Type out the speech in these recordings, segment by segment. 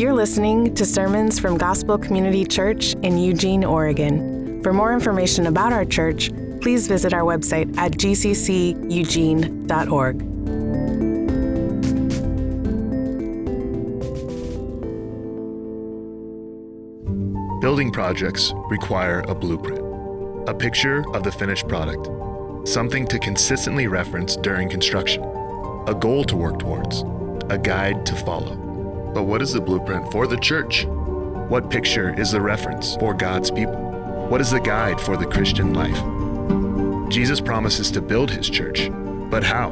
You're listening to sermons from Gospel Community Church in Eugene, Oregon. For more information about our church, please visit our website at gcceugene.org. Building projects require a blueprint, a picture of the finished product, something to consistently reference during construction, a goal to work towards, a guide to follow. But what is the blueprint for the church? What picture is the reference for God's people? What is the guide for the Christian life? Jesus promises to build his church, but how?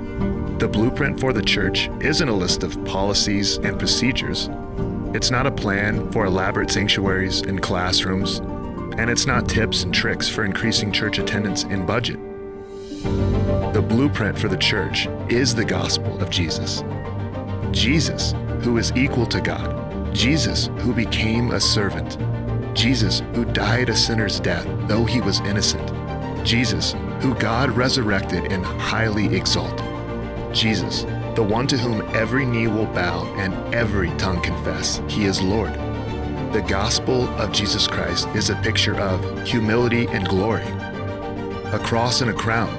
The blueprint for the church isn't a list of policies and procedures. It's not a plan for elaborate sanctuaries and classrooms, and it's not tips and tricks for increasing church attendance and budget. The blueprint for the church is the gospel of Jesus. Jesus, who is equal to God. Jesus, who became a servant. Jesus, who died a sinner's death, though he was innocent. Jesus, who God resurrected and highly exalted. Jesus, the one to whom every knee will bow and every tongue confess he is Lord. The gospel of Jesus Christ is a picture of humility and glory, a cross and a crown,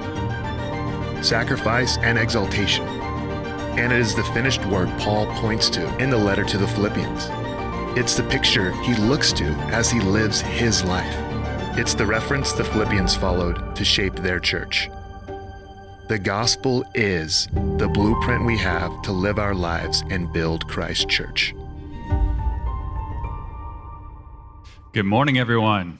sacrifice and exaltation. And it is the finished work Paul points to in the letter to the Philippians. It's the picture he looks to as he lives his life. It's the reference the Philippians followed to shape their church. The gospel is the blueprint we have to live our lives and build Christ Church. Good morning, everyone.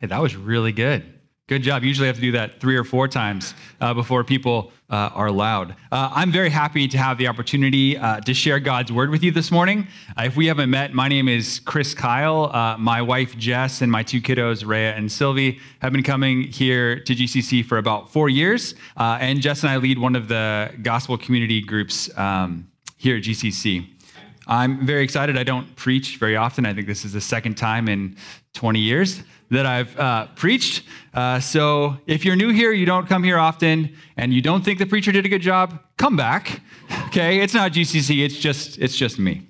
Hey, that was really good. Good job. Usually I have to do that three or four times uh, before people uh, are loud. Uh, I'm very happy to have the opportunity uh, to share God's word with you this morning. Uh, if we haven't met, my name is Kris Kyle. Uh, my wife Jess and my two kiddos, Rhea and Sylvie, have been coming here to GCC for about four years. and Jess and I lead one of the gospel community groups um, here at GCC. I'm very excited. I don't preach very often. I think this is the second time in 20 years that I've uh, preached. Uh, so if you're new here, you don't come here often, and you don't think the preacher did a good job, come back. Okay, it's not GCC. It's just it's just me.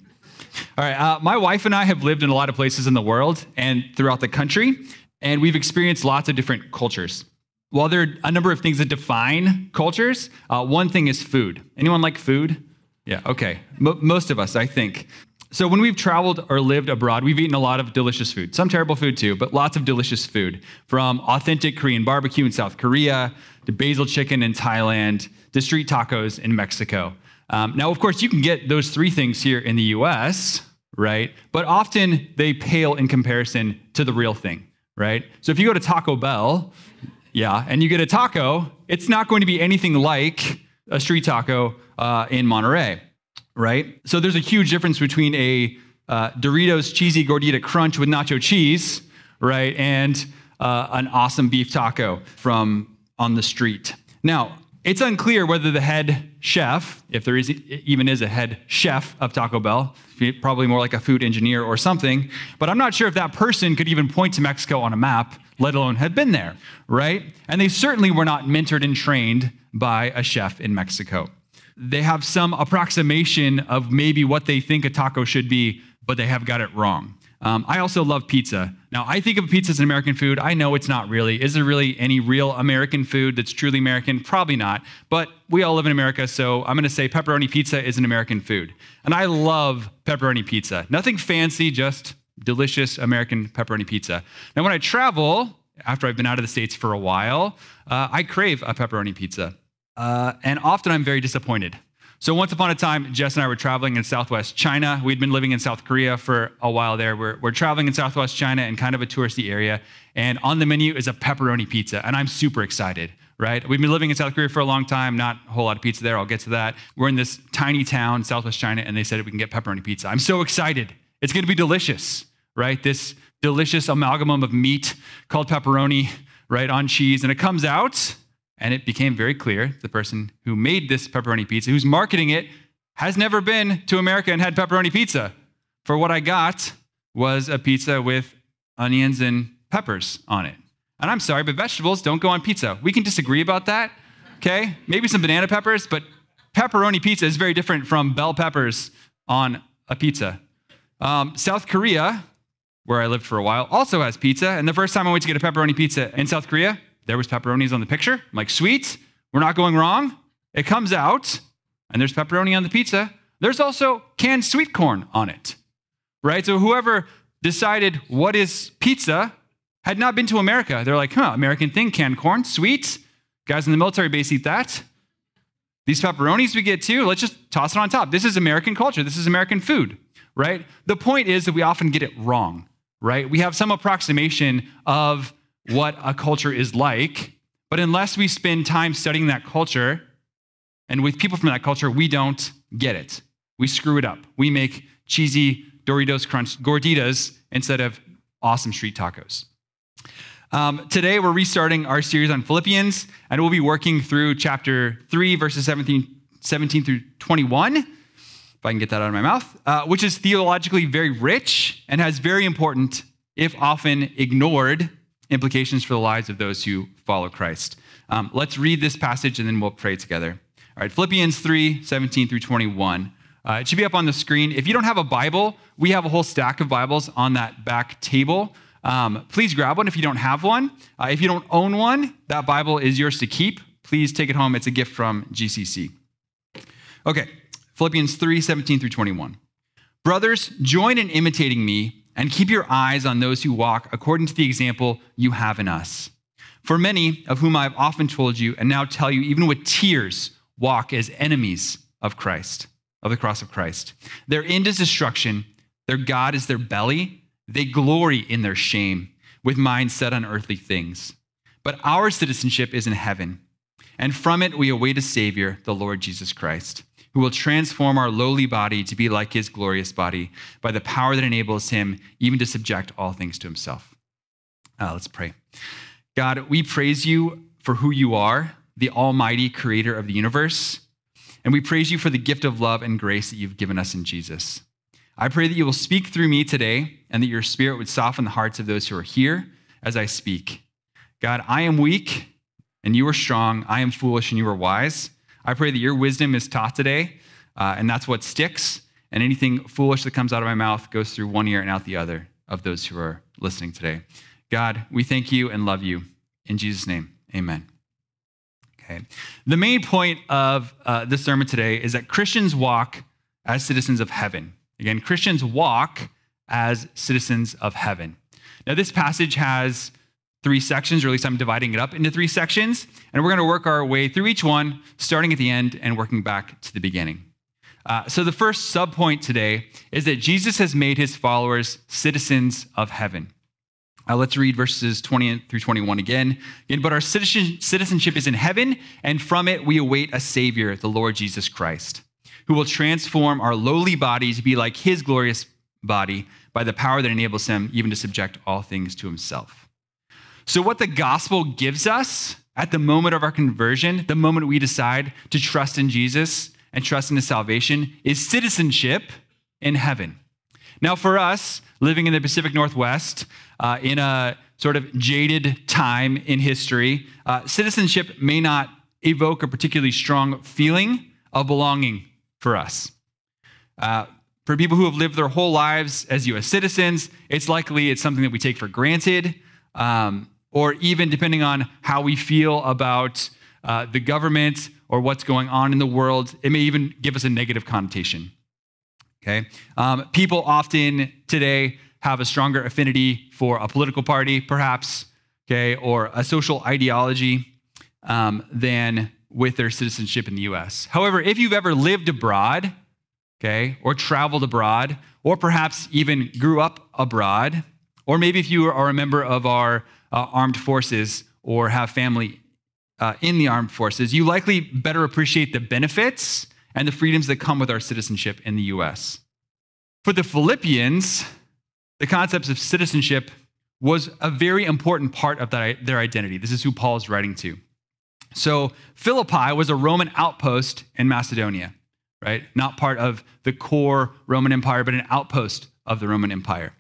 All right, uh, my wife and I have lived in a lot of places in the world and throughout the country, and we've experienced lots of different cultures. While there are a number of things that define cultures, uh, one thing is food. Anyone like food? Yeah, okay. M- most of us, I think. So, when we've traveled or lived abroad, we've eaten a lot of delicious food. Some terrible food too, but lots of delicious food. From authentic Korean barbecue in South Korea, to basil chicken in Thailand, to street tacos in Mexico. Um, now, of course, you can get those three things here in the US, right? But often they pale in comparison to the real thing, right? So, if you go to Taco Bell, yeah, and you get a taco, it's not going to be anything like a street taco uh, in Monterrey right? So there's a huge difference between a uh, Doritos cheesy gordita crunch with nacho cheese, right, and uh, an awesome beef taco from on the street. Now, it's unclear whether the head chef, if there is even is a head chef of Taco Bell, probably more like a food engineer or something, but I'm not sure if that person could even point to Mexico on a map, let alone have been there, right? And they certainly were not mentored and trained by a chef in Mexico they have some approximation of maybe what they think a taco should be, but they have got it wrong. Um, I also love pizza. Now, I think of pizza as an American food. I know it's not really. Is there really any real American food that's truly American? Probably not. But we all live in America, so I'm going to say pepperoni pizza is an American food. And I love pepperoni pizza. Nothing fancy, just delicious American pepperoni pizza. Now, when I travel, after I've been out of the States for a while, uh, I crave a pepperoni pizza. Uh, and often I'm very disappointed. So once upon a time, Jess and I were traveling in Southwest China. We'd been living in South Korea for a while there. We're, we're traveling in Southwest China in kind of a touristy area. And on the menu is a pepperoni pizza. And I'm super excited, right? We've been living in South Korea for a long time, not a whole lot of pizza there. I'll get to that. We're in this tiny town, Southwest China, and they said we can get pepperoni pizza. I'm so excited. It's going to be delicious, right? This delicious amalgam of meat called pepperoni, right, on cheese. And it comes out and it became very clear the person who made this pepperoni pizza, who's marketing it, has never been to America and had pepperoni pizza. For what I got was a pizza with onions and peppers on it. And I'm sorry, but vegetables don't go on pizza. We can disagree about that, okay? Maybe some banana peppers, but pepperoni pizza is very different from bell peppers on a pizza. Um, South Korea, where I lived for a while, also has pizza. And the first time I went to get a pepperoni pizza in South Korea, there was pepperonis on the picture. I'm like, sweet, we're not going wrong. It comes out, and there's pepperoni on the pizza. There's also canned sweet corn on it, right? So whoever decided what is pizza had not been to America. They're like, huh, American thing, canned corn, sweet. Guys in the military base eat that. These pepperonis we get too, let's just toss it on top. This is American culture. This is American food, right? The point is that we often get it wrong, right? We have some approximation of what a culture is like, but unless we spend time studying that culture and with people from that culture, we don't get it. We screw it up. We make cheesy Doritos Crunch gorditas instead of awesome street tacos. Um, today, we're restarting our series on Philippians, and we'll be working through chapter 3, verses 17, 17 through 21, if I can get that out of my mouth, uh, which is theologically very rich and has very important, if often ignored, implications for the lives of those who follow Christ. Um, let's read this passage and then we'll pray together. All right, Philippians 3 17 through 21. Uh, it should be up on the screen. If you don't have a Bible, we have a whole stack of Bibles on that back table. Um, please grab one if you don't have one. Uh, if you don't own one, that Bible is yours to keep. Please take it home. It's a gift from GCC. Okay, Philippians 3 17 through 21. Brothers, join in imitating me and keep your eyes on those who walk according to the example you have in us. For many of whom I have often told you, and now tell you, even with tears, walk as enemies of Christ, of the cross of Christ. Their end is destruction, their God is their belly they glory in their shame, with minds set on earthly things. But our citizenship is in heaven, and from it we await a Savior, the Lord Jesus Christ, who will transform our lowly body to be like his glorious body by the power that enables him even to subject all things to himself. Uh, let's pray. God, we praise you for who you are, the almighty creator of the universe. And we praise you for the gift of love and grace that you've given us in Jesus. I pray that you will speak through me today and that your spirit would soften the hearts of those who are here as I speak. God, I am weak and you are strong. I am foolish and you are wise. I pray that your wisdom is taught today, uh, and that's what sticks. And anything foolish that comes out of my mouth goes through one ear and out the other of those who are listening today. God, we thank you and love you. In Jesus' name, amen. Okay. The main point of uh, this sermon today is that Christians walk as citizens of heaven. Again, Christians walk as citizens of heaven. Now, this passage has three sections, or at least I'm dividing it up into three sections, and we're going to work our way through each one, starting at the end and working back to the beginning. Uh, so, the first subpoint today is that Jesus has made his followers citizens of heaven. Uh, let's read verses 20 through 21 again. again. But our citizenship is in heaven, and from it we await a Savior, the Lord Jesus Christ who will transform our lowly body to be like his glorious body by the power that enables him even to subject all things to himself. So, what the gospel gives us at the moment of our conversion, the moment we decide to trust in Jesus and trust in his salvation, is citizenship in heaven. Now, for us, living in the Pacific Northwest, uh, in a sort of jaded time in history, uh, citizenship may not evoke a particularly strong feeling of belonging for us. Uh, for people who have lived their whole lives as U.S. citizens, it's likely it's something that we take for granted, um, or even depending on how we feel about uh, the government or what's going on in the world, it may even give us a negative connotation. Okay, um, people often today have a stronger affinity for a political party, perhaps, okay, or a social ideology um, than with their citizenship in the US. However, if you've ever lived abroad, okay, or traveled abroad, or perhaps even grew up abroad, or maybe if you are a member of our uh, armed forces or have family uh, in the armed forces, you likely better appreciate the benefits and the freedoms that come with our citizenship in the US. For the Philippians, the concepts of citizenship was a very important part of their identity. This is who Paul is writing to. So Philippi was a Roman outpost in Macedonia, right? Not part of the core Roman Empire, but an outpost of the Roman Empire.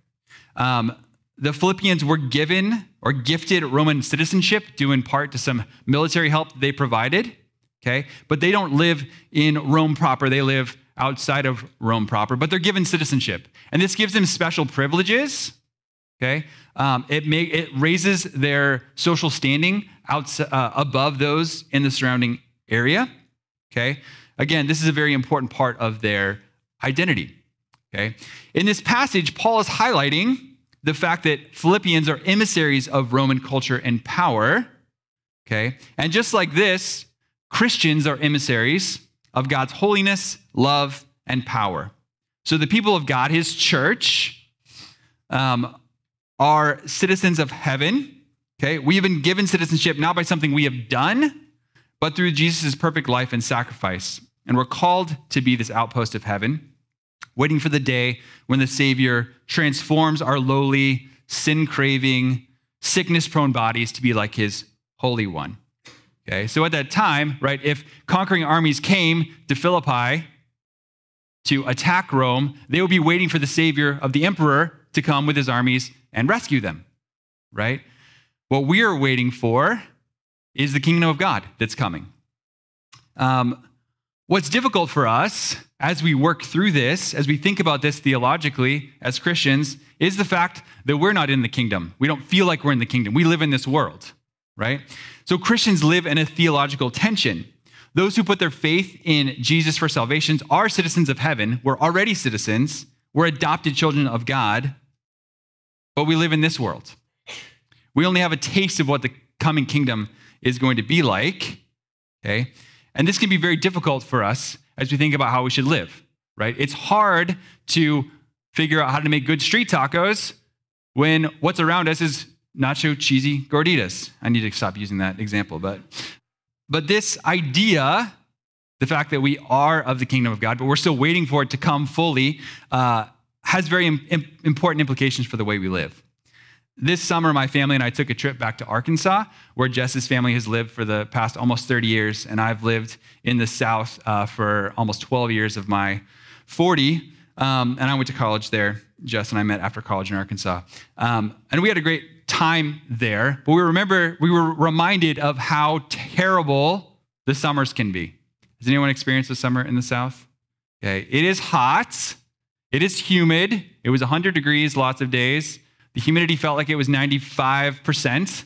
Um, the Philippians were given or gifted Roman citizenship due in part to some military help they provided, okay? But they don't live in Rome proper. They live outside of Rome proper, but they're given citizenship. And this gives them special privileges. Okay? Um, it, may, it raises their social standing outside, uh, above those in the surrounding area. Okay? Again, this is a very important part of their identity. Okay? In this passage, Paul is highlighting the fact that Philippians are emissaries of Roman culture and power. Okay? And just like this, Christians are emissaries of God's holiness, love, and power. So the people of God, his church, um, are citizens of heaven. Okay? We have been given citizenship not by something we have done, but through Jesus' perfect life and sacrifice. And we're called to be this outpost of heaven, waiting for the day when the Savior transforms our lowly, sin craving, sickness prone bodies to be like his Holy One. Okay, so at that time, right, if conquering armies came to Philippi to attack Rome, they would be waiting for the Savior of the emperor to come with his armies and rescue them, right? What we are waiting for is the kingdom of God that's coming. Um, what's difficult for us as we work through this, as we think about this theologically as Christians, is the fact that we're not in the kingdom. We don't feel like we're in the kingdom. We live in this world, right? So Christians live in a theological tension. Those who put their faith in Jesus for salvation are citizens of heaven. We're already citizens. We're adopted children of God, but we live in this world. We only have a taste of what the coming kingdom is going to be like. Okay? And this can be very difficult for us as we think about how we should live, right? It's hard to figure out how to make good street tacos when what's around us is nacho cheesy gorditas. I need to stop using that example, but but this idea, the fact that we are of the kingdom of God, but we're still waiting for it to come fully, uh, has very Im- important implications for the way we live. This summer, my family and I took a trip back to Arkansas, where Jess's family has lived for the past almost 30 years, and I've lived in the South uh, for almost 12 years of my 40. Um, and I went to college there. Jess and I met after college in Arkansas. Um, and we had a great time there, but we remember, we were reminded of how terrible the summers can be. Has anyone experienced the summer in the South? Okay, it is hot, it is humid, it was 100 degrees lots of days. The humidity felt like it was 95%.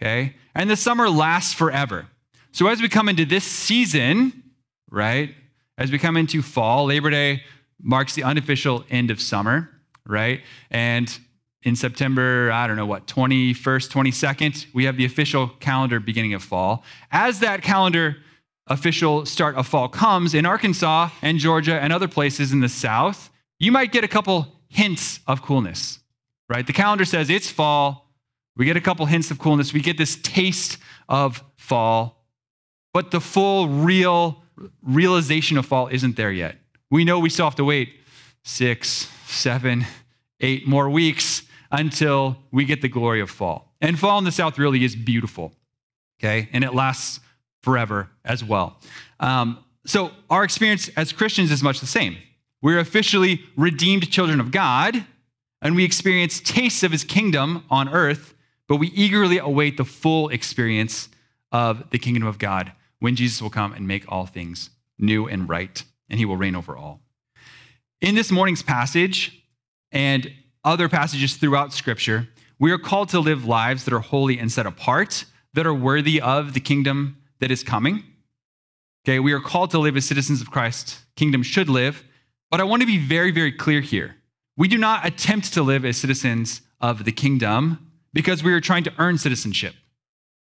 Okay, and the summer lasts forever. So as we come into this season, right, as we come into fall, Labor Day marks the unofficial end of summer, right? And in September, I don't know what, 21st, 22nd, we have the official calendar beginning of fall. As that calendar official start of fall comes in Arkansas and Georgia and other places in the South, you might get a couple hints of coolness, right? The calendar says it's fall. We get a couple hints of coolness. We get this taste of fall, but the full, real realization of fall isn't there yet. We know we still have to wait six, seven, eight more weeks until we get the glory of fall. And fall in the South really is beautiful, okay? And it lasts forever as well. Um, so our experience as Christians is much the same. We're officially redeemed children of God, and we experience tastes of his kingdom on earth, but we eagerly await the full experience of the kingdom of God when Jesus will come and make all things new and right and he will reign over all. In this morning's passage and other passages throughout Scripture, we are called to live lives that are holy and set apart, that are worthy of the kingdom that is coming. Okay, we are called to live as citizens of Christ. Kingdom should live. But I want to be very, very clear here. We do not attempt to live as citizens of the kingdom because we are trying to earn citizenship.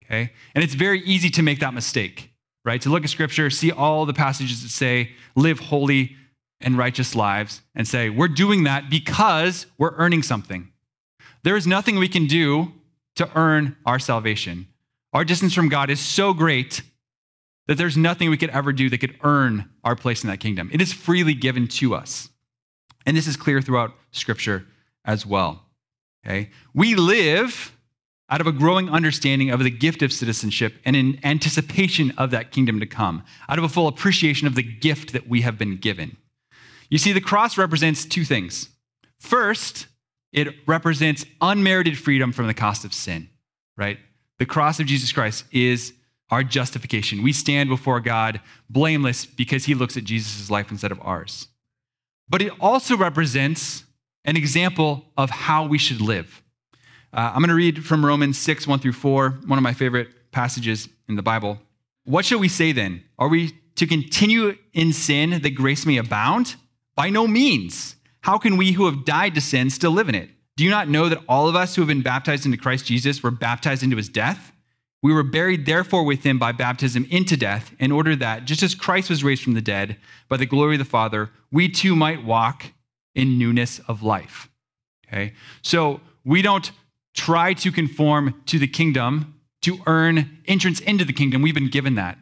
Okay? And it's very easy to make that mistake right? To look at scripture, see all the passages that say, live holy and righteous lives, and say, we're doing that because we're earning something. There is nothing we can do to earn our salvation. Our distance from God is so great that there's nothing we could ever do that could earn our place in that kingdom. It is freely given to us. And this is clear throughout scripture as well. Okay? We live out of a growing understanding of the gift of citizenship and in anticipation of that kingdom to come, out of a full appreciation of the gift that we have been given. You see, the cross represents two things. First, it represents unmerited freedom from the cost of sin, right? The cross of Jesus Christ is our justification. We stand before God blameless because he looks at Jesus' life instead of ours. But it also represents an example of how we should live. Uh, I'm going to read from Romans 6, 1 through 4, one of my favorite passages in the Bible. What shall we say then? Are we to continue in sin that grace may abound? By no means. How can we who have died to sin still live in it? Do you not know that all of us who have been baptized into Christ Jesus were baptized into his death? We were buried, therefore, with him by baptism into death, in order that, just as Christ was raised from the dead by the glory of the Father, we too might walk in newness of life. Okay? So we don't try to conform to the kingdom to earn entrance into the kingdom. We've been given that,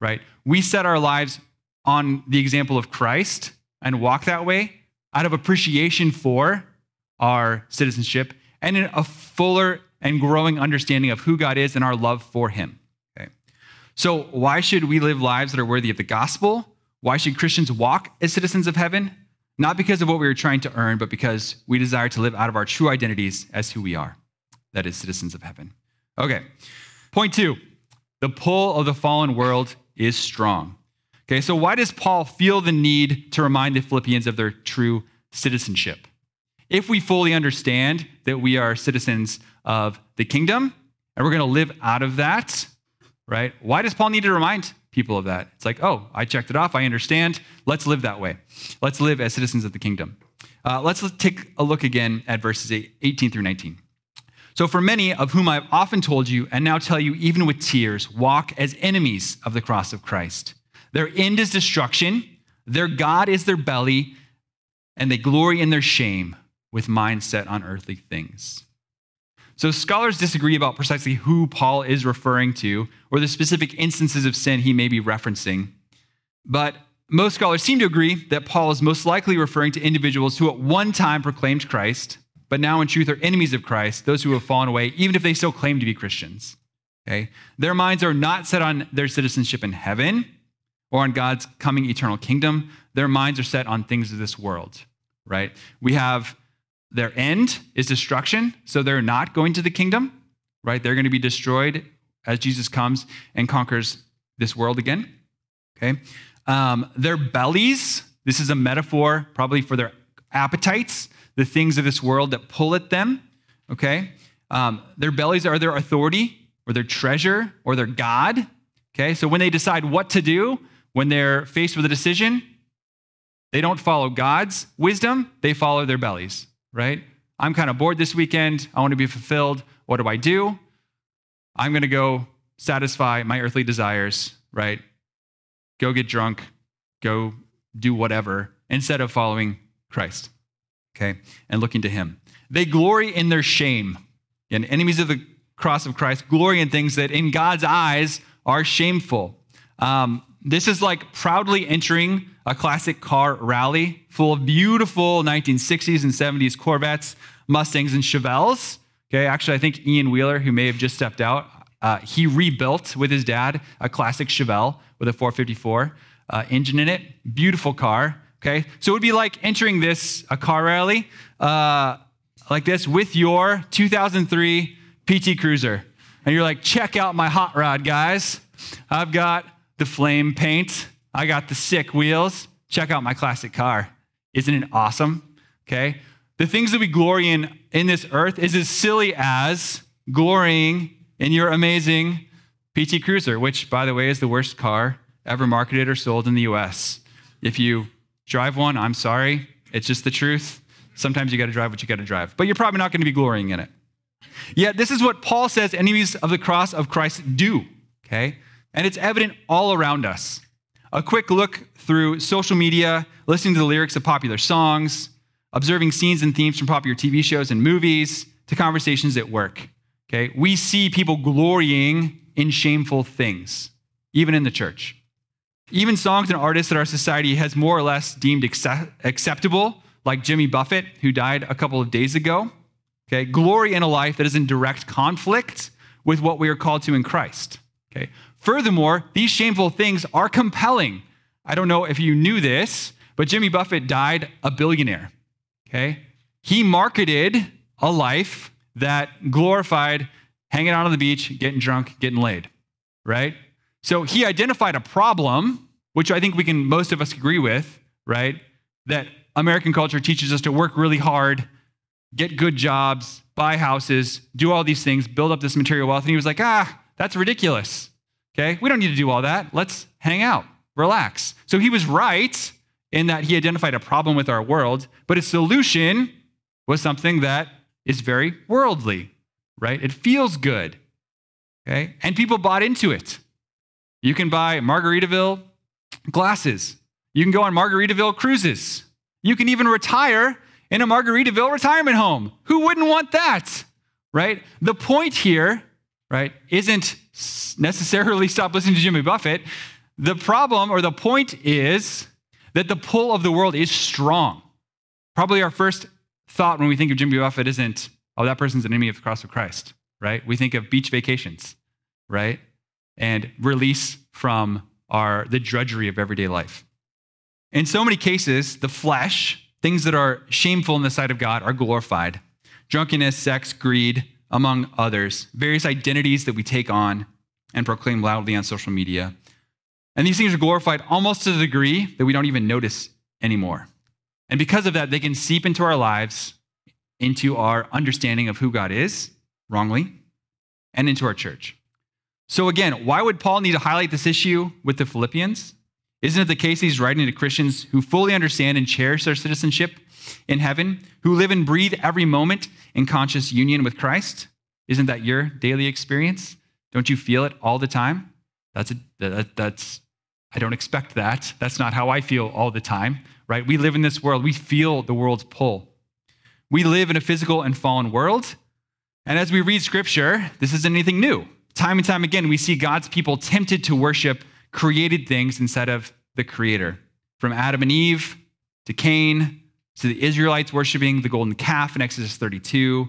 right? We set our lives on the example of Christ and walk that way out of appreciation for our citizenship and in a fuller and growing understanding of who God is and our love for Him. Okay? So, why should we live lives that are worthy of the gospel? Why should Christians walk as citizens of heaven? Not because of what we are trying to earn, but because we desire to live out of our true identities as who we are that is, citizens of heaven. Okay, point two the pull of the fallen world is strong. Okay, so why does Paul feel the need to remind the Philippians of their true citizenship? If we fully understand that we are citizens of the kingdom and we're going to live out of that, right? Why does Paul need to remind people of that? It's like, oh, I checked it off. I understand. Let's live that way. Let's live as citizens of the kingdom. Uh, let's take a look again at verses 18 through 19. So, for many of whom I've often told you, and now tell you even with tears, walk as enemies of the cross of Christ. Their end is destruction, their God is their belly, and they glory in their shame with mind set on earthly things. So, scholars disagree about precisely who Paul is referring to or the specific instances of sin he may be referencing. But most scholars seem to agree that Paul is most likely referring to individuals who at one time proclaimed Christ but now in truth are enemies of Christ, those who have fallen away, even if they still claim to be Christians. Okay? Their minds are not set on their citizenship in heaven or on God's coming eternal kingdom. Their minds are set on things of this world, right? We have their end is destruction, so they're not going to the kingdom, right? They're going to be destroyed as Jesus comes and conquers this world again. Okay? Um, their bellies, this is a metaphor probably for their appetites the things of this world that pull at them, okay? Um, their bellies are their authority or their treasure or their God, okay? So when they decide what to do, when they're faced with a decision, they don't follow God's wisdom, they follow their bellies, right? I'm kind of bored this weekend. I want to be fulfilled. What do I do? I'm going to go satisfy my earthly desires, right? Go get drunk, go do whatever, instead of following Christ okay, and looking to Him. They glory in their shame. And enemies of the cross of Christ glory in things that in God's eyes are shameful. Um, this is like proudly entering a classic car rally full of beautiful 1960s and 70s Corvettes, Mustangs, and Chevelles. Okay, actually, I think Ian Wheeler, who may have just stepped out, uh, he rebuilt with his dad a classic Chevelle with a 454 uh, engine in it. Beautiful car. Okay, so it would be like entering this a car rally uh, like this with your 2003 PT Cruiser, and you're like, check out my hot rod, guys. I've got the flame paint. I got the sick wheels. Check out my classic car. Isn't it awesome? Okay, the things that we glory in in this earth is as silly as glorying in your amazing PT Cruiser, which, by the way, is the worst car ever marketed or sold in the US. If you drive one. I'm sorry. It's just the truth. Sometimes you got to drive what you got to drive, but you're probably not going to be glorying in it. Yet, this is what Paul says enemies of the cross of Christ do, okay? And it's evident all around us. A quick look through social media, listening to the lyrics of popular songs, observing scenes and themes from popular TV shows and movies, to conversations at work, okay? We see people glorying in shameful things, even in the church. Even songs and artists that our society has more or less deemed accept- acceptable, like Jimmy Buffett, who died a couple of days ago, okay, glory in a life that is in direct conflict with what we are called to in Christ. Okay. Furthermore, these shameful things are compelling. I don't know if you knew this, but Jimmy Buffett died a billionaire. Okay? He marketed a life that glorified hanging out on the beach, getting drunk, getting laid. right? So he identified a problem, which I think we can, most of us agree with, right? That American culture teaches us to work really hard, get good jobs, buy houses, do all these things, build up this material wealth. And he was like, ah, that's ridiculous. Okay, we don't need to do all that. Let's hang out, relax. So he was right in that he identified a problem with our world, but his solution was something that is very worldly, right? It feels good. Okay, and people bought into it. You can buy Margaritaville glasses. You can go on Margaritaville cruises. You can even retire in a Margaritaville retirement home. Who wouldn't want that? Right? The point here, right, isn't necessarily stop listening to Jimmy Buffett. The problem or the point is that the pull of the world is strong. Probably our first thought when we think of Jimmy Buffett isn't, oh, that person's an enemy of the cross of Christ, right? We think of beach vacations, right? And release from our the drudgery of everyday life. In so many cases, the flesh, things that are shameful in the sight of God, are glorified. Drunkenness, sex, greed, among others, various identities that we take on and proclaim loudly on social media. And these things are glorified almost to the degree that we don't even notice anymore. And because of that, they can seep into our lives, into our understanding of who God is, wrongly, and into our church. So, again, why would Paul need to highlight this issue with the Philippians? Isn't it the case he's writing to Christians who fully understand and cherish their citizenship in heaven, who live and breathe every moment in conscious union with Christ? Isn't that your daily experience? Don't you feel it all the time? That's a, that, that's I don't expect that. That's not how I feel all the time, right? We live in this world. We feel the world's pull. We live in a physical and fallen world. And as we read scripture, this isn't anything new. Time and time again, we see God's people tempted to worship created things instead of the creator. From Adam and Eve to Cain to the Israelites worshiping the golden calf in Exodus 32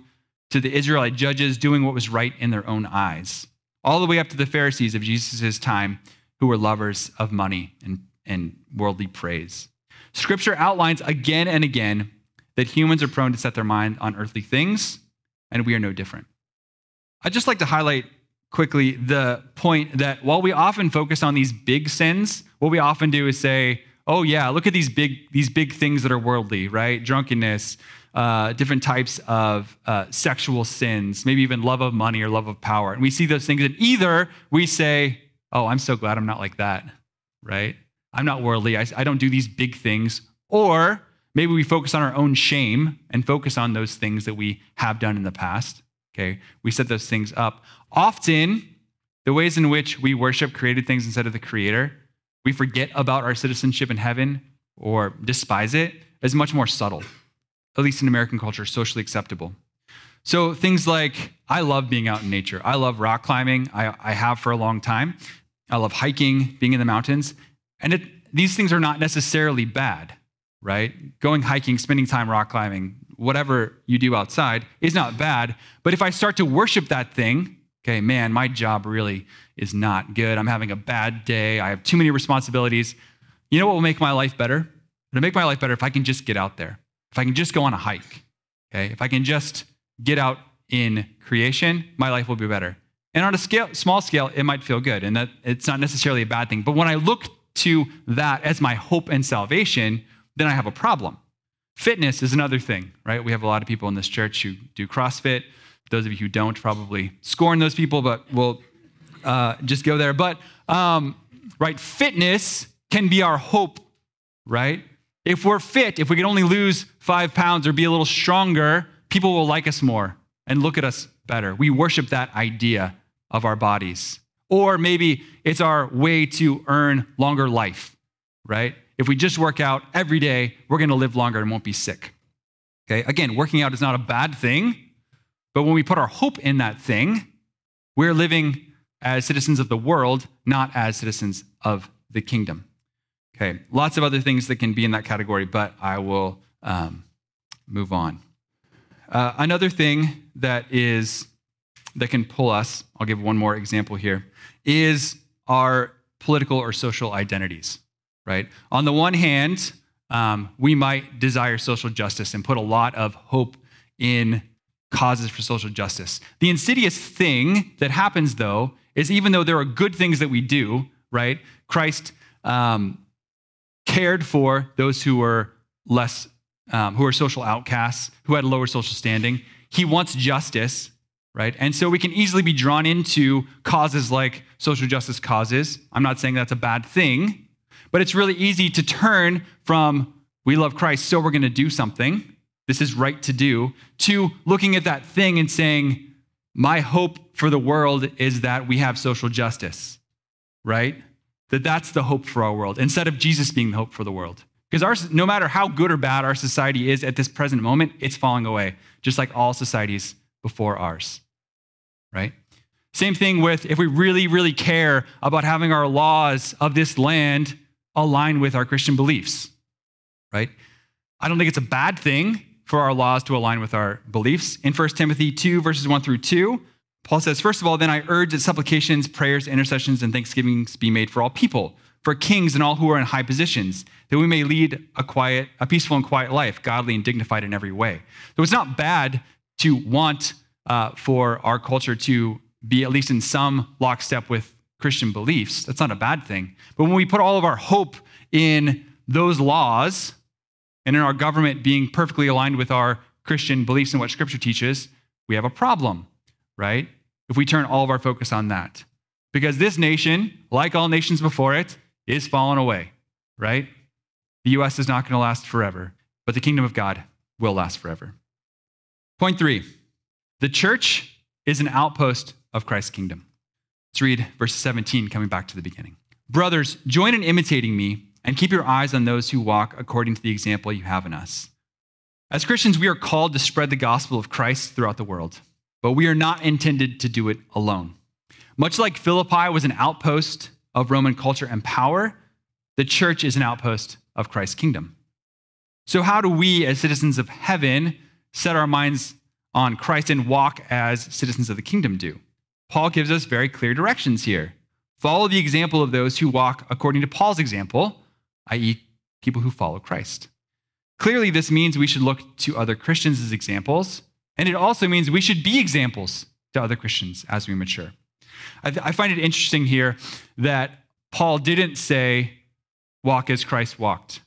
to the Israelite judges doing what was right in their own eyes, all the way up to the Pharisees of Jesus' time who were lovers of money and, and worldly praise. Scripture outlines again and again that humans are prone to set their mind on earthly things, and we are no different. I'd just like to highlight quickly the point that while we often focus on these big sins, what we often do is say, oh yeah, look at these big, these big things that are worldly, right? Drunkenness, uh, different types of uh, sexual sins, maybe even love of money or love of power. And we see those things, and either we say, oh, I'm so glad I'm not like that, right? I'm not worldly. I, I don't do these big things. Or maybe we focus on our own shame and focus on those things that we have done in the past. Okay, we set those things up. Often, the ways in which we worship created things instead of the Creator, we forget about our citizenship in heaven or despise it, is much more subtle, at least in American culture, socially acceptable. So things like, I love being out in nature. I love rock climbing. I, I have for a long time. I love hiking, being in the mountains. And it, these things are not necessarily bad, right? Going hiking, spending time rock climbing, whatever you do outside is not bad. But if I start to worship that thing, okay, man, my job really is not good. I'm having a bad day. I have too many responsibilities. You know what will make my life better? It'll make my life better if I can just get out there. If I can just go on a hike. Okay? If I can just get out in creation, my life will be better. And on a scale, small scale, it might feel good, and that it's not necessarily a bad thing. But when I look to that as my hope and salvation, then I have a problem. Fitness is another thing, right? We have a lot of people in this church who do CrossFit. Those of you who don't probably scorn those people, but we'll uh, just go there. But, um, right, fitness can be our hope, right? If we're fit, if we can only lose five pounds or be a little stronger, people will like us more and look at us better. We worship that idea of our bodies. Or maybe it's our way to earn longer life, right? If we just work out every day, we're going to live longer and won't be sick. Okay? Again, working out is not a bad thing, but when we put our hope in that thing, we're living as citizens of the world, not as citizens of the kingdom. Okay, lots of other things that can be in that category, but I will um, move on. Uh, another thing that is that can pull us, I'll give one more example here, is our political or social identities, right? On the one hand, um, we might desire social justice and put a lot of hope in causes for social justice. The insidious thing that happens, though, is even though there are good things that we do, right? Christ um, cared for those who were less, um, who are social outcasts, who had lower social standing. He wants justice, right? And so we can easily be drawn into causes like social justice causes. I'm not saying that's a bad thing, but it's really easy to turn from we love Christ, so we're going to do something. This is right to do, to looking at that thing and saying, my hope for the world is that we have social justice, right? That that's the hope for our world, instead of Jesus being the hope for the world. Because our, no matter how good or bad our society is at this present moment, it's falling away, just like all societies before ours, right? Same thing with if we really, really care about having our laws of this land align with our Christian beliefs, right? I don't think it's a bad thing for our laws to align with our beliefs. In 1 Timothy 2, verses 1 through 2, Paul says, First of all, then I urge that supplications, prayers, intercessions, and thanksgivings be made for all people, for kings and all who are in high positions, that we may lead a quiet, a peaceful and quiet life, godly and dignified in every way. So it's not bad to want uh, for our culture to be at least in some lockstep with Christian beliefs. That's not a bad thing. But when we put all of our hope in those laws and in our government being perfectly aligned with our Christian beliefs and what Scripture teaches, we have a problem, right? If we turn all of our focus on that. Because this nation, like all nations before it, is fallen away, right? The US is not going to last forever, but the kingdom of God will last forever. Point three the church is an outpost of Christ's kingdom. Let's read verse 17, coming back to the beginning. Brothers, join in imitating me and keep your eyes on those who walk according to the example you have in us. As Christians, we are called to spread the gospel of Christ throughout the world, but we are not intended to do it alone. Much like Philippi was an outpost of Roman culture and power, the church is an outpost of Christ's kingdom. So, how do we, as citizens of heaven, set our minds on Christ and walk as citizens of the kingdom do? Paul gives us very clear directions here. Follow the example of those who walk according to Paul's example, i.e., people who follow Christ. Clearly, this means we should look to other Christians as examples, and it also means we should be examples to other Christians as we mature. I, th- I find it interesting here that Paul didn't say, walk as Christ walked.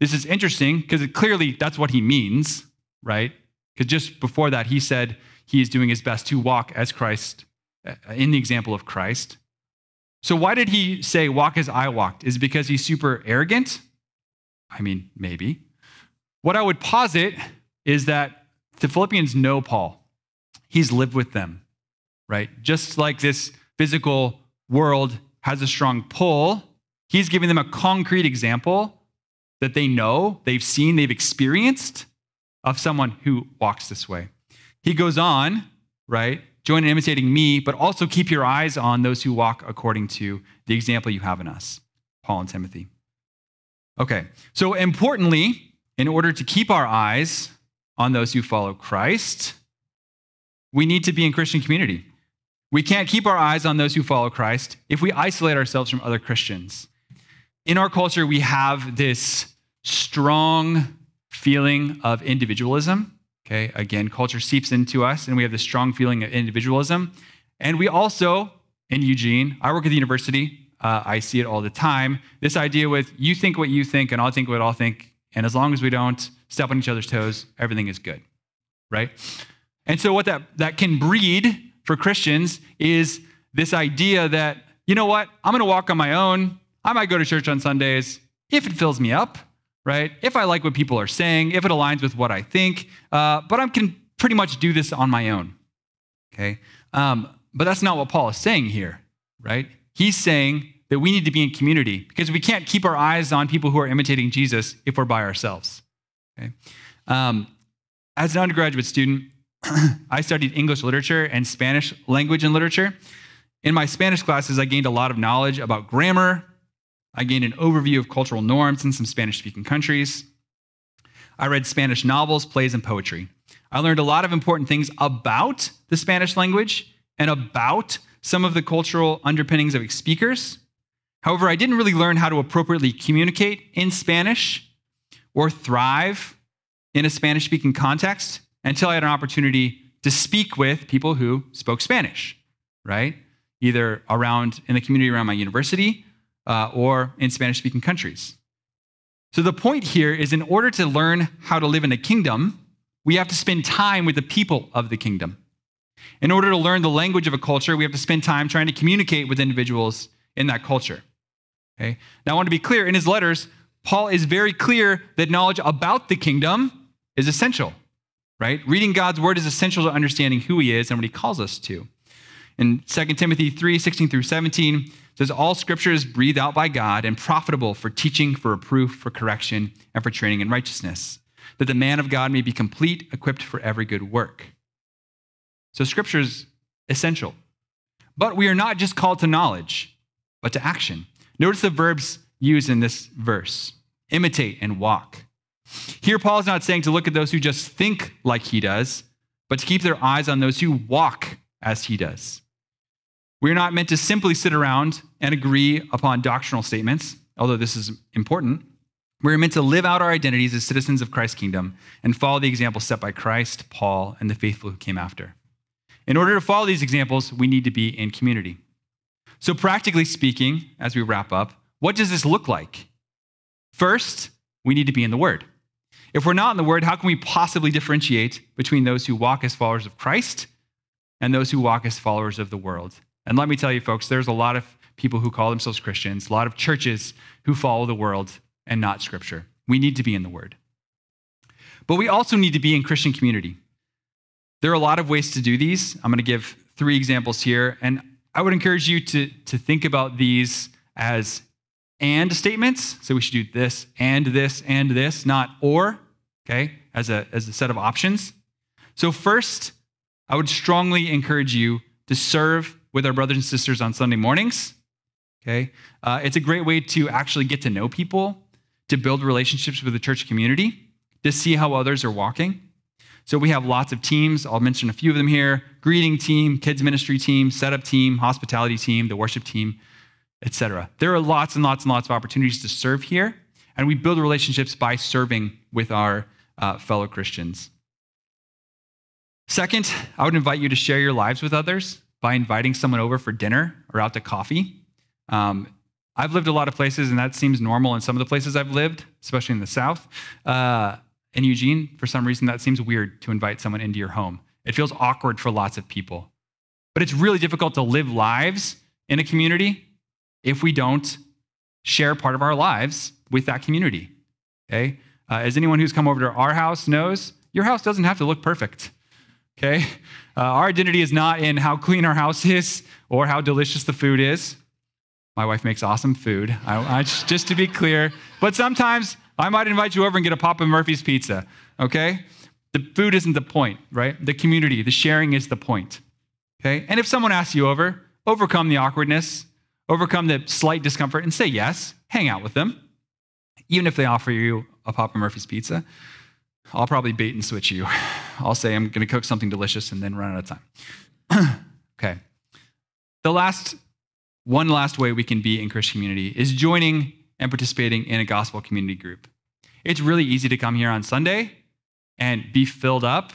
This is interesting because clearly that's what he means, right? Because just before that, he said he is doing his best to walk as Christ, uh, in the example of Christ. So, why did he say, walk as I walked? Is it because he's super arrogant? I mean, maybe. What I would posit is that the Philippians know Paul, he's lived with them, right? Just like this physical world has a strong pull, he's giving them a concrete example that they know, they've seen, they've experienced of someone who walks this way. He goes on, right? Join in imitating me, but also keep your eyes on those who walk according to the example you have in us, Paul and Timothy. Okay, so importantly, in order to keep our eyes on those who follow Christ, we need to be in Christian community. We can't keep our eyes on those who follow Christ if we isolate ourselves from other Christians. In our culture, we have this strong feeling of individualism Okay, again, culture seeps into us, and we have this strong feeling of individualism. And we also, in Eugene, I work at the university, uh, I see it all the time. This idea with you think what you think, and I'll think what I'll think, and as long as we don't step on each other's toes, everything is good, right? And so, what that, that can breed for Christians is this idea that, you know what, I'm gonna walk on my own. I might go to church on Sundays if it fills me up right? If I like what people are saying, if it aligns with what I think, uh, but I can pretty much do this on my own, okay? Um, but that's not what Paul is saying here, right? He's saying that we need to be in community because we can't keep our eyes on people who are imitating Jesus if we're by ourselves, okay? Um, as an undergraduate student, I studied English literature and Spanish language and literature. In my Spanish classes, I gained a lot of knowledge about grammar, I gained an overview of cultural norms in some Spanish speaking countries. I read Spanish novels, plays, and poetry. I learned a lot of important things about the Spanish language and about some of the cultural underpinnings of its speakers. However, I didn't really learn how to appropriately communicate in Spanish or thrive in a Spanish speaking context until I had an opportunity to speak with people who spoke Spanish, right? Either around in the community around my university uh, or in Spanish speaking countries. So the point here is in order to learn how to live in a kingdom, we have to spend time with the people of the kingdom. In order to learn the language of a culture, we have to spend time trying to communicate with individuals in that culture. Okay? Now, I want to be clear in his letters, Paul is very clear that knowledge about the kingdom is essential, right? Reading God's word is essential to understanding who he is and what he calls us to. In 2 Timothy 3 16 through 17, says, All scripture is breathed out by God and profitable for teaching, for reproof, for correction, and for training in righteousness, that the man of God may be complete, equipped for every good work. So scripture is essential. But we are not just called to knowledge, but to action. Notice the verbs used in this verse imitate and walk. Here, Paul is not saying to look at those who just think like he does, but to keep their eyes on those who walk as he does. We're not meant to simply sit around and agree upon doctrinal statements, although this is important. We're meant to live out our identities as citizens of Christ's kingdom and follow the example set by Christ, Paul, and the faithful who came after. In order to follow these examples, we need to be in community. So, practically speaking, as we wrap up, what does this look like? First, we need to be in the Word. If we're not in the Word, how can we possibly differentiate between those who walk as followers of Christ and those who walk as followers of the world? And let me tell you, folks, there's a lot of people who call themselves Christians, a lot of churches who follow the world and not Scripture. We need to be in the Word. But we also need to be in Christian community. There are a lot of ways to do these. I'm going to give three examples here. And I would encourage you to, to think about these as and statements. So we should do this and this and this, not or, okay, as a, as a set of options. So, first, I would strongly encourage you to serve with our brothers and sisters on Sunday mornings. Okay, uh, it's a great way to actually get to know people, to build relationships with the church community, to see how others are walking. So we have lots of teams. I'll mention a few of them here: greeting team, kids ministry team, setup team, hospitality team, the worship team, etc. There are lots and lots and lots of opportunities to serve here, and we build relationships by serving with our uh, fellow Christians. Second, I would invite you to share your lives with others by inviting someone over for dinner or out to coffee. Um, I've lived a lot of places, and that seems normal in some of the places I've lived, especially in the South. Uh, in Eugene, for some reason, that seems weird to invite someone into your home. It feels awkward for lots of people. But it's really difficult to live lives in a community if we don't share part of our lives with that community. Okay? Uh, as anyone who's come over to our house knows, your house doesn't have to look perfect. Okay? Uh, our identity is not in how clean our house is or how delicious the food is. My wife makes awesome food, I, I, just to be clear. But sometimes I might invite you over and get a Papa Murphy's pizza, okay? The food isn't the point, right? The community, the sharing is the point, okay? And if someone asks you over, overcome the awkwardness, overcome the slight discomfort, and say yes. Hang out with them, even if they offer you a Papa Murphy's pizza. I'll probably bait and switch you. I'll say I'm going to cook something delicious and then run out of time. okay. The last, one last way we can be in Christian community is joining and participating in a gospel community group. It's really easy to come here on Sunday and be filled up,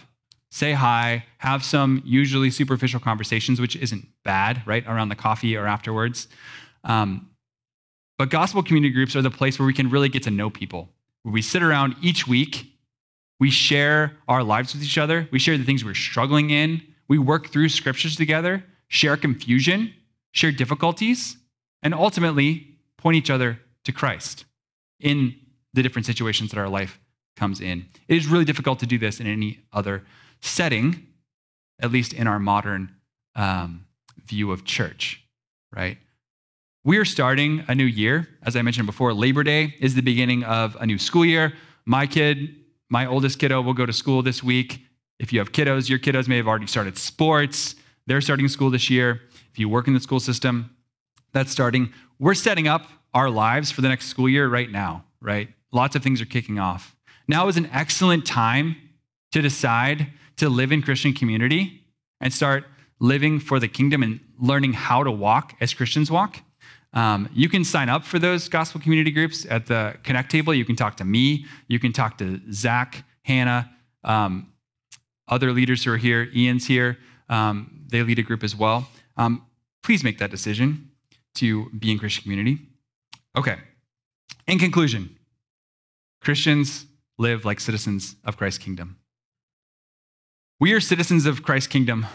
say hi, have some usually superficial conversations, which isn't bad, right, around the coffee or afterwards. Um, but gospel community groups are the place where we can really get to know people, where we sit around each week we share our lives with each other. We share the things we're struggling in. We work through scriptures together, share confusion, share difficulties, and ultimately point each other to Christ in the different situations that our life comes in. It is really difficult to do this in any other setting, at least in our modern um, view of church, right? We are starting a new year. As I mentioned before, Labor Day is the beginning of a new school year. My kid my oldest kiddo will go to school this week. If you have kiddos, your kiddos may have already started sports. They're starting school this year. If you work in the school system, that's starting. We're setting up our lives for the next school year right now, right? Lots of things are kicking off. Now is an excellent time to decide to live in Christian community and start living for the kingdom and learning how to walk as Christians walk. Um, you can sign up for those gospel community groups at the Connect table. You can talk to me. You can talk to Zach, Hannah. Um, other leaders who are here. Ian's here. Um, they lead a group as well. Um, please make that decision to be in Christian community. Okay. In conclusion, Christians live like citizens of Christ's kingdom. We are citizens of Christ's kingdom,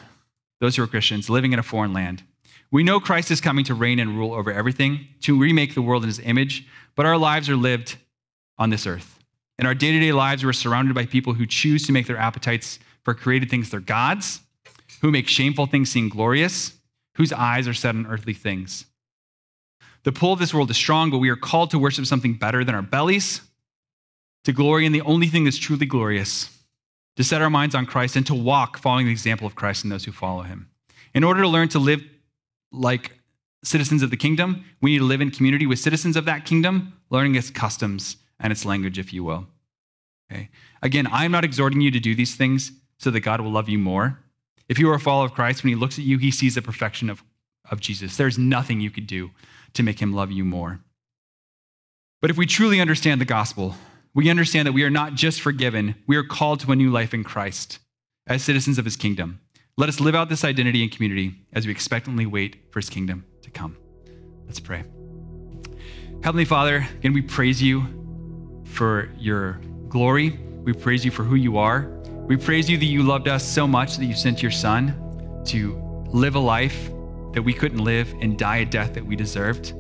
those who are Christians, living in a foreign land. We know Christ is coming to reign and rule over everything, to remake the world in his image, but our lives are lived on this earth. In our day to day lives, we're surrounded by people who choose to make their appetites for created things their gods, who make shameful things seem glorious, whose eyes are set on earthly things. The pull of this world is strong, but we are called to worship something better than our bellies, to glory in the only thing that's truly glorious, to set our minds on Christ, and to walk following the example of Christ and those who follow him. In order to learn to live like citizens of the kingdom, we need to live in community with citizens of that kingdom, learning its customs and its language, if you will. Okay? Again, I'm not exhorting you to do these things so that God will love you more. If you are a follower of Christ, when he looks at you, he sees the perfection of, of Jesus. There's nothing you could do to make him love you more. But if we truly understand the gospel, we understand that we are not just forgiven, we are called to a new life in Christ as citizens of his kingdom. Let us live out this identity and community as we expectantly wait for his kingdom to come. Let's pray. Heavenly Father, again, we praise you for your glory. We praise you for who you are. We praise you that you loved us so much that you sent your son to live a life that we couldn't live and die a death that we deserved.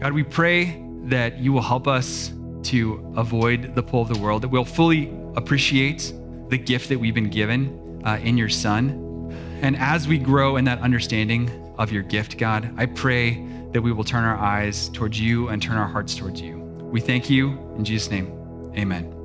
God, we pray that you will help us to avoid the pull of the world, that we'll fully appreciate the gift that we've been given uh, in your son and as we grow in that understanding of your gift, God, I pray that we will turn our eyes towards you and turn our hearts towards you. We thank you in Jesus' name. Amen.